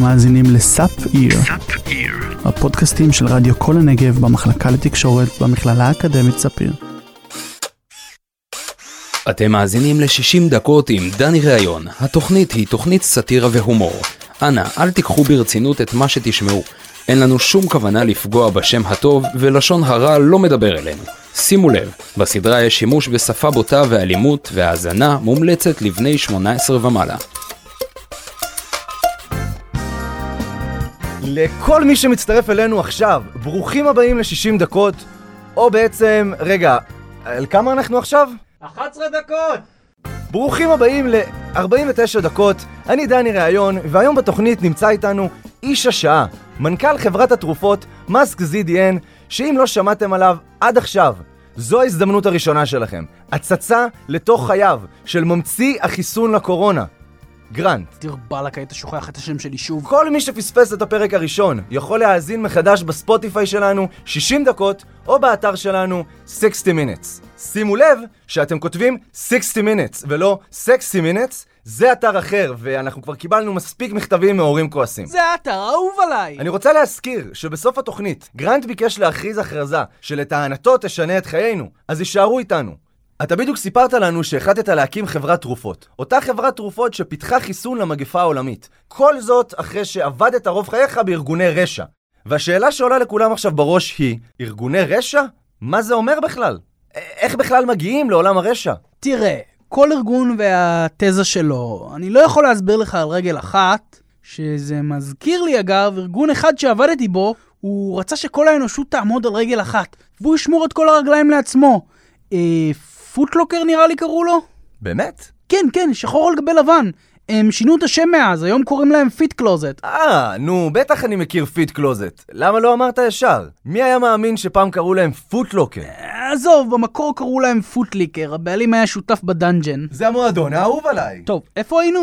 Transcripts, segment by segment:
אתם מאזינים לסאפ איר, הפודקאסטים של רדיו כל הנגב במחלקה לתקשורת במכללה האקדמית ספיר. אתם מאזינים ל-60 דקות עם דני ראיון. התוכנית היא תוכנית סאטירה והומור. אנא, אל תיקחו ברצינות את מה שתשמעו. אין לנו שום כוונה לפגוע בשם הטוב, ולשון הרע לא מדבר אלינו. שימו לב, בסדרה יש שימוש בשפה בוטה ואלימות, והאזנה מומלצת לבני 18 ומעלה. לכל מי שמצטרף אלינו עכשיו, ברוכים הבאים ל-60 דקות, או בעצם, רגע, על כמה אנחנו עכשיו? 11 דקות! ברוכים הבאים ל-49 דקות, אני דני ראיון, והיום בתוכנית נמצא איתנו איש השעה, מנכ"ל חברת התרופות מאסק ZDN, שאם לא שמעתם עליו עד עכשיו, זו ההזדמנות הראשונה שלכם. הצצה לתוך חייו של ממציא החיסון לקורונה. גרנט. דיר באלק, היית שוכח את השם שלי שוב. כל מי שפספס את הפרק הראשון יכול להאזין מחדש בספוטיפיי שלנו 60 דקות או באתר שלנו 60 minutes. שימו לב שאתם כותבים 60 minutes ולא 60 minutes, זה אתר אחר ואנחנו כבר קיבלנו מספיק מכתבים מהורים כועסים. זה האתר האהוב עליי! אני רוצה להזכיר שבסוף התוכנית גרנט ביקש להכריז הכרזה שלטענתו תשנה את חיינו, אז יישארו איתנו. אתה בדיוק סיפרת לנו שהחלטת להקים חברת תרופות. אותה חברת תרופות שפיתחה חיסון למגפה העולמית. כל זאת אחרי שעבדת רוב חייך בארגוני רשע. והשאלה שעולה לכולם עכשיו בראש היא, ארגוני רשע? מה זה אומר בכלל? איך בכלל מגיעים לעולם הרשע? תראה, כל ארגון והתזה שלו, אני לא יכול להסביר לך על רגל אחת, שזה מזכיר לי אגב, ארגון אחד שעבדתי בו, הוא רצה שכל האנושות תעמוד על רגל אחת, והוא ישמור את כל הרגליים לעצמו. אה, Foot Locker נראה לי קראו לו? באמת? כן, כן, שחור על גבי לבן. הם שינו את השם מאז, היום קוראים להם Feet Closet. אה, נו, בטח אני מכיר Feet Closet. למה לא אמרת ישר? מי היה מאמין שפעם קראו להם Foot Locker? עזוב, במקור קראו להם Foot Licker, הבעלים היה שותף ב Dungeon. זה המועדון האהוב עליי. טוב, איפה היינו?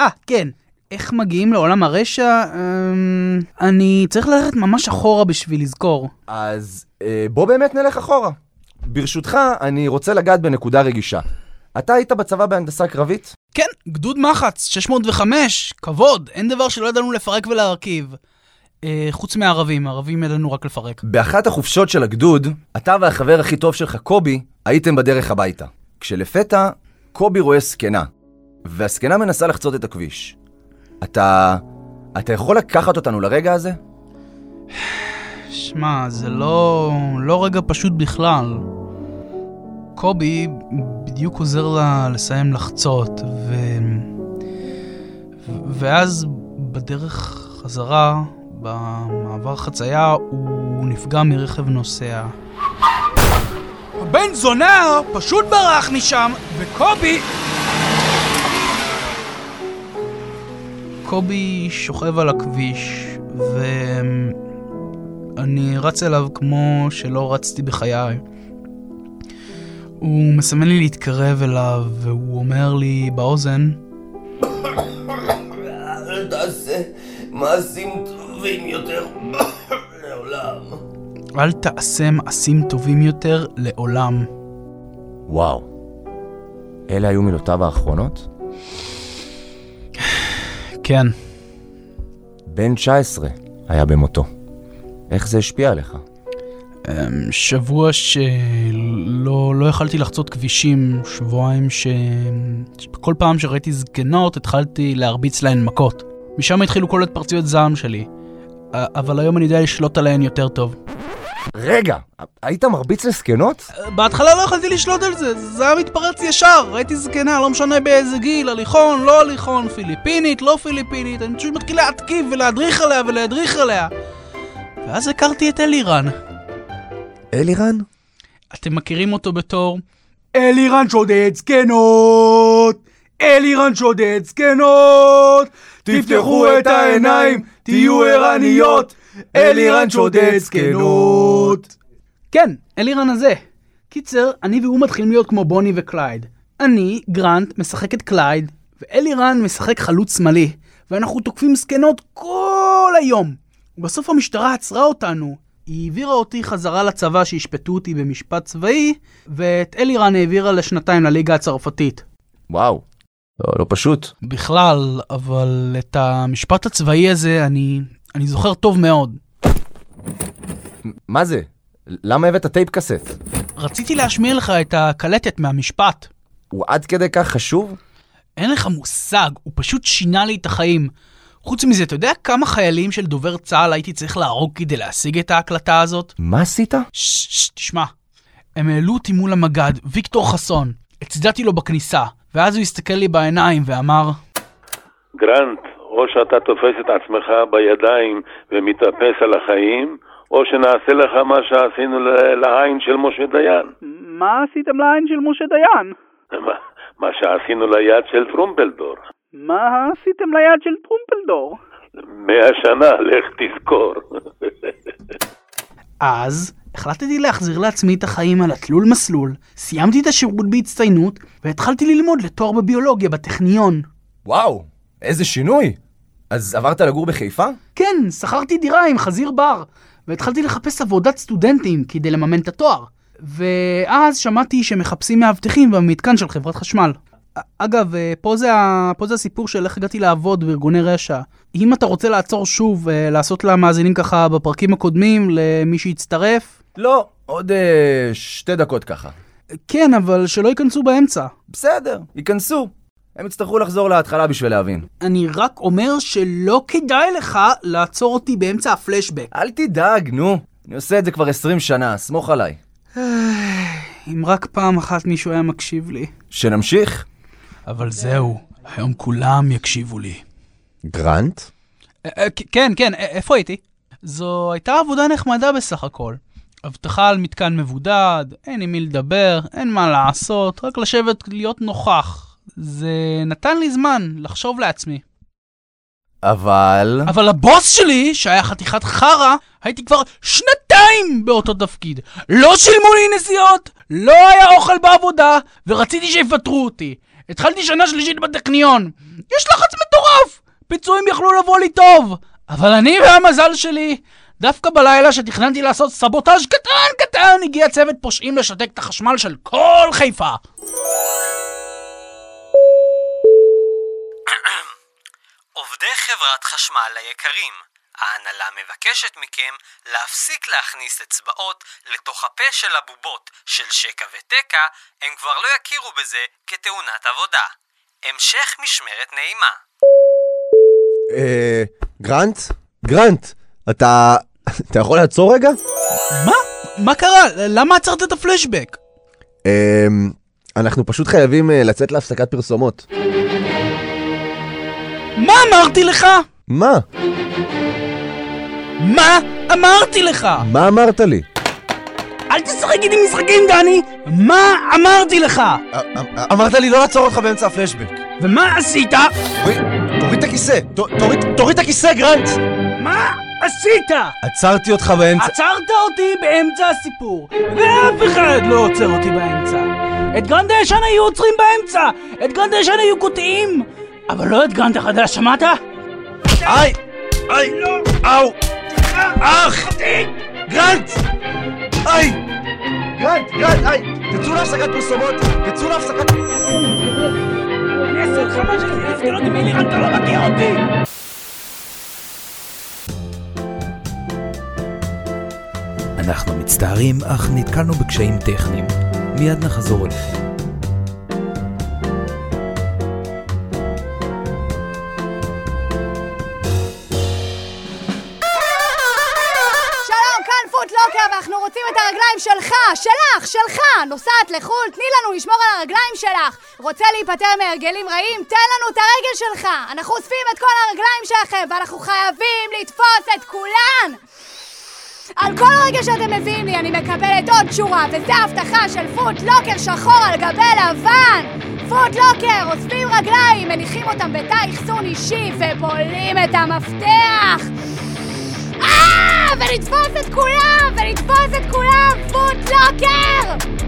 אה, כן. איך מגיעים לעולם הרשע? אמ... אני צריך ללכת ממש אחורה בשביל לזכור. אז אה, בוא באמת נלך אחורה. ברשותך, אני רוצה לגעת בנקודה רגישה. אתה היית בצבא בהנדסה קרבית? כן, גדוד מחץ, 605, כבוד, אין דבר שלא ידענו לפרק ולהרכיב. אה, חוץ מהערבים, הערבים ידענו רק לפרק. באחת החופשות של הגדוד, אתה והחבר הכי טוב שלך, קובי, הייתם בדרך הביתה. כשלפתע, קובי רואה זקנה, והזקנה מנסה לחצות את הכביש. אתה... אתה יכול לקחת אותנו לרגע הזה? שמע, זה לא... לא רגע פשוט בכלל. קובי בדיוק עוזר לה לסיים לחצות, ו... ואז בדרך חזרה, במעבר חצייה, הוא נפגע מרכב נוסע. הבן זונה פשוט ברח משם, וקובי... קובי שוכב על הכביש, ואני רץ אליו כמו שלא רצתי בחיי. הוא מסמן לי להתקרב אליו, והוא אומר לי באוזן, אל תעשה מעשים טובים יותר לעולם. אל תעשה מעשים טובים יותר לעולם. וואו. אלה היו מילותיו האחרונות? כן, בן 19 היה במותו. איך זה השפיע עליך? אמ, שבוע שלא לא יכלתי לחצות כבישים, שבועיים ש... שכל פעם שראיתי זקנות התחלתי להרביץ להן מכות. משם התחילו כל התפרצויות זעם שלי. אבל היום אני יודע לשלוט עליהן יותר טוב. רגע, היית מרביץ לזקנות? בהתחלה לא יכולתי לשלוט על זה, זה היה מתפרץ ישר, ראיתי זקנה, לא משנה באיזה גיל, הליכון, לא הליכון, פיליפינית, לא פיליפינית, אני פשוט מתחיל להתקיף ולהדריך עליה ולהדריך עליה. ואז הכרתי את אלירן. אלירן? אתם מכירים אותו בתור אלירן שודד זקנות! אלירן שודד זקנות! תפתחו את העיניים, תהיו ערניות! אלירן שודד זקנות! כן, אלירן הזה. קיצר, אני והוא מתחילים להיות כמו בוני וקלייד. אני, גרנט, משחק את קלייד, ואלירן משחק חלוץ שמאלי, ואנחנו תוקפים זקנות כל היום. ובסוף המשטרה עצרה אותנו. היא העבירה אותי חזרה לצבא שישפטו אותי במשפט צבאי, ואת אלירן העבירה לשנתיים לליגה הצרפתית. וואו. לא, לא פשוט. בכלל, אבל את המשפט הצבאי הזה אני, אני זוכר טוב מאוד. מה זה? למה הבאת טייפ קסט? רציתי להשמיע לך את הקלטת מהמשפט. הוא עד כדי כך חשוב? אין לך מושג, הוא פשוט שינה לי את החיים. חוץ מזה, אתה יודע כמה חיילים של דובר צה"ל הייתי צריך להרוג כדי להשיג את ההקלטה הזאת? מה עשית? ששש, תשמע. הם העלו אותי מול המג"ד, ויקטור חסון. הצדעתי לו בכניסה, ואז הוא הסתכל לי בעיניים ואמר, גרנט, או שאתה תופס את עצמך בידיים ומתאפס על החיים, או שנעשה לך מה שעשינו לעין של משה דיין. מה עשיתם לעין של משה דיין? מה, מה שעשינו ליד של טרומפלדור. מה עשיתם ליד של טרומפלדור? מאה שנה, לך תזכור. אז החלטתי להחזיר לעצמי את החיים על התלול מסלול, סיימתי את השירות בהצטיינות, והתחלתי ללמוד לתואר בביולוגיה בטכניון. וואו, איזה שינוי! אז עברת לגור בחיפה? כן, שכרתי דירה עם חזיר בר, והתחלתי לחפש עבודת סטודנטים כדי לממן את התואר. ואז שמעתי שמחפשים מאבטחים במתקן של חברת חשמל. אגב, אה, פה זה, ה... פה זה הסיפור של איך הגעתי לעבוד בארגוני רשע. אם אתה רוצה לעצור שוב, אה, לעשות למאזינים ככה בפרקים הקודמים, למי שיצטרף, לא, עוד אה, שתי דקות ככה. כן, אבל שלא ייכנסו באמצע. בסדר, ייכנסו. הם יצטרכו לחזור להתחלה בשביל להבין. אני רק אומר שלא כדאי לך לעצור אותי באמצע הפלשבק. אל תדאג, נו. אני עושה את זה כבר 20 שנה, סמוך עליי. אם רק פעם אחת מישהו היה מקשיב לי. שנמשיך? אבל זהו, היום כולם יקשיבו לי. גרנט? אה, כן, כן, א- איפה הייתי? זו הייתה עבודה נחמדה בסך הכל. אבטחה על מתקן מבודד, אין עם מי לדבר, אין מה לעשות, רק לשבת להיות נוכח. זה נתן לי זמן לחשוב לעצמי. אבל... אבל הבוס שלי, שהיה חתיכת חרא, הייתי כבר שנתיים באותו תפקיד. לא שילמו לי נסיעות, לא היה אוכל בעבודה, ורציתי שיפטרו אותי. התחלתי שנה שלישית בטכניון. יש לחץ מטורף! פיצויים יכלו לבוא לי טוב. אבל אני והמזל שלי, דווקא בלילה שתכננתי לעשות סבוטאז' קטן קטן, הגיע צוות פושעים לשתק את החשמל של כל חיפה. עובדי חברת חשמל היקרים, ההנהלה מבקשת מכם להפסיק להכניס אצבעות לתוך הפה של הבובות של שקע ותקע, הם כבר לא יכירו בזה כתאונת עבודה. המשך משמרת נעימה. אה... גרנט? גרנט, אתה... אתה יכול לעצור רגע? מה? מה קרה? למה עצרת את הפלשבק? אה... אנחנו פשוט חייבים אה, לצאת להפסקת פרסומות. מה אמרתי לך? מה? מה אמרתי לך? מה אמרת לי? אל תשחק איתי משחקים, דני! מה אמרתי לך? אמרת לי לא לעצור אותך באמצע הפלשבק. ומה עשית? תוריד את הכיסא! תוריד- את הכיסא, גרנט! מה עשית? עצרתי אותך באמצע... עצרת אותי באמצע הסיפור, ואף אחד לא עוצר אותי באמצע. את גרנט הישן היו עוצרים באמצע! את גרנט הישן היו קוטעים! אבל לא את גרנט החדש, שמעת? איי! איי! אau! אח! גרנט! איי! גרנט! גרנט! איי! תצאו להפסקת פרסומות! תצאו להפסקת... לא! אנחנו מצטערים, אך נתקלנו בקשיים טכניים. מיד נחזור אליכם. כאן פוטלוקר, ואנחנו רוצים את הרגליים שלך, שלך, שלך! נוסעת לחו"ל, תני לנו לשמור על הרגליים שלך! רוצה להיפטר מהרגלים רעים? תן לנו את הרגל שלך! אנחנו אוספים את כל הרגליים שלכם, ואנחנו חייבים לתפוס את כולן! על כל רגע שאתם מביאים לי אני מקבלת עוד שורה, וזה הבטחה של פוטלוקר שחור על גבי לבן! פוטלוקר, אוספים רגליים, מניחים אותם בתא אחסון אישי, ופולים את המפתח! ונתפוס את כולם! ונתפוס את כולם! פוטלוקר!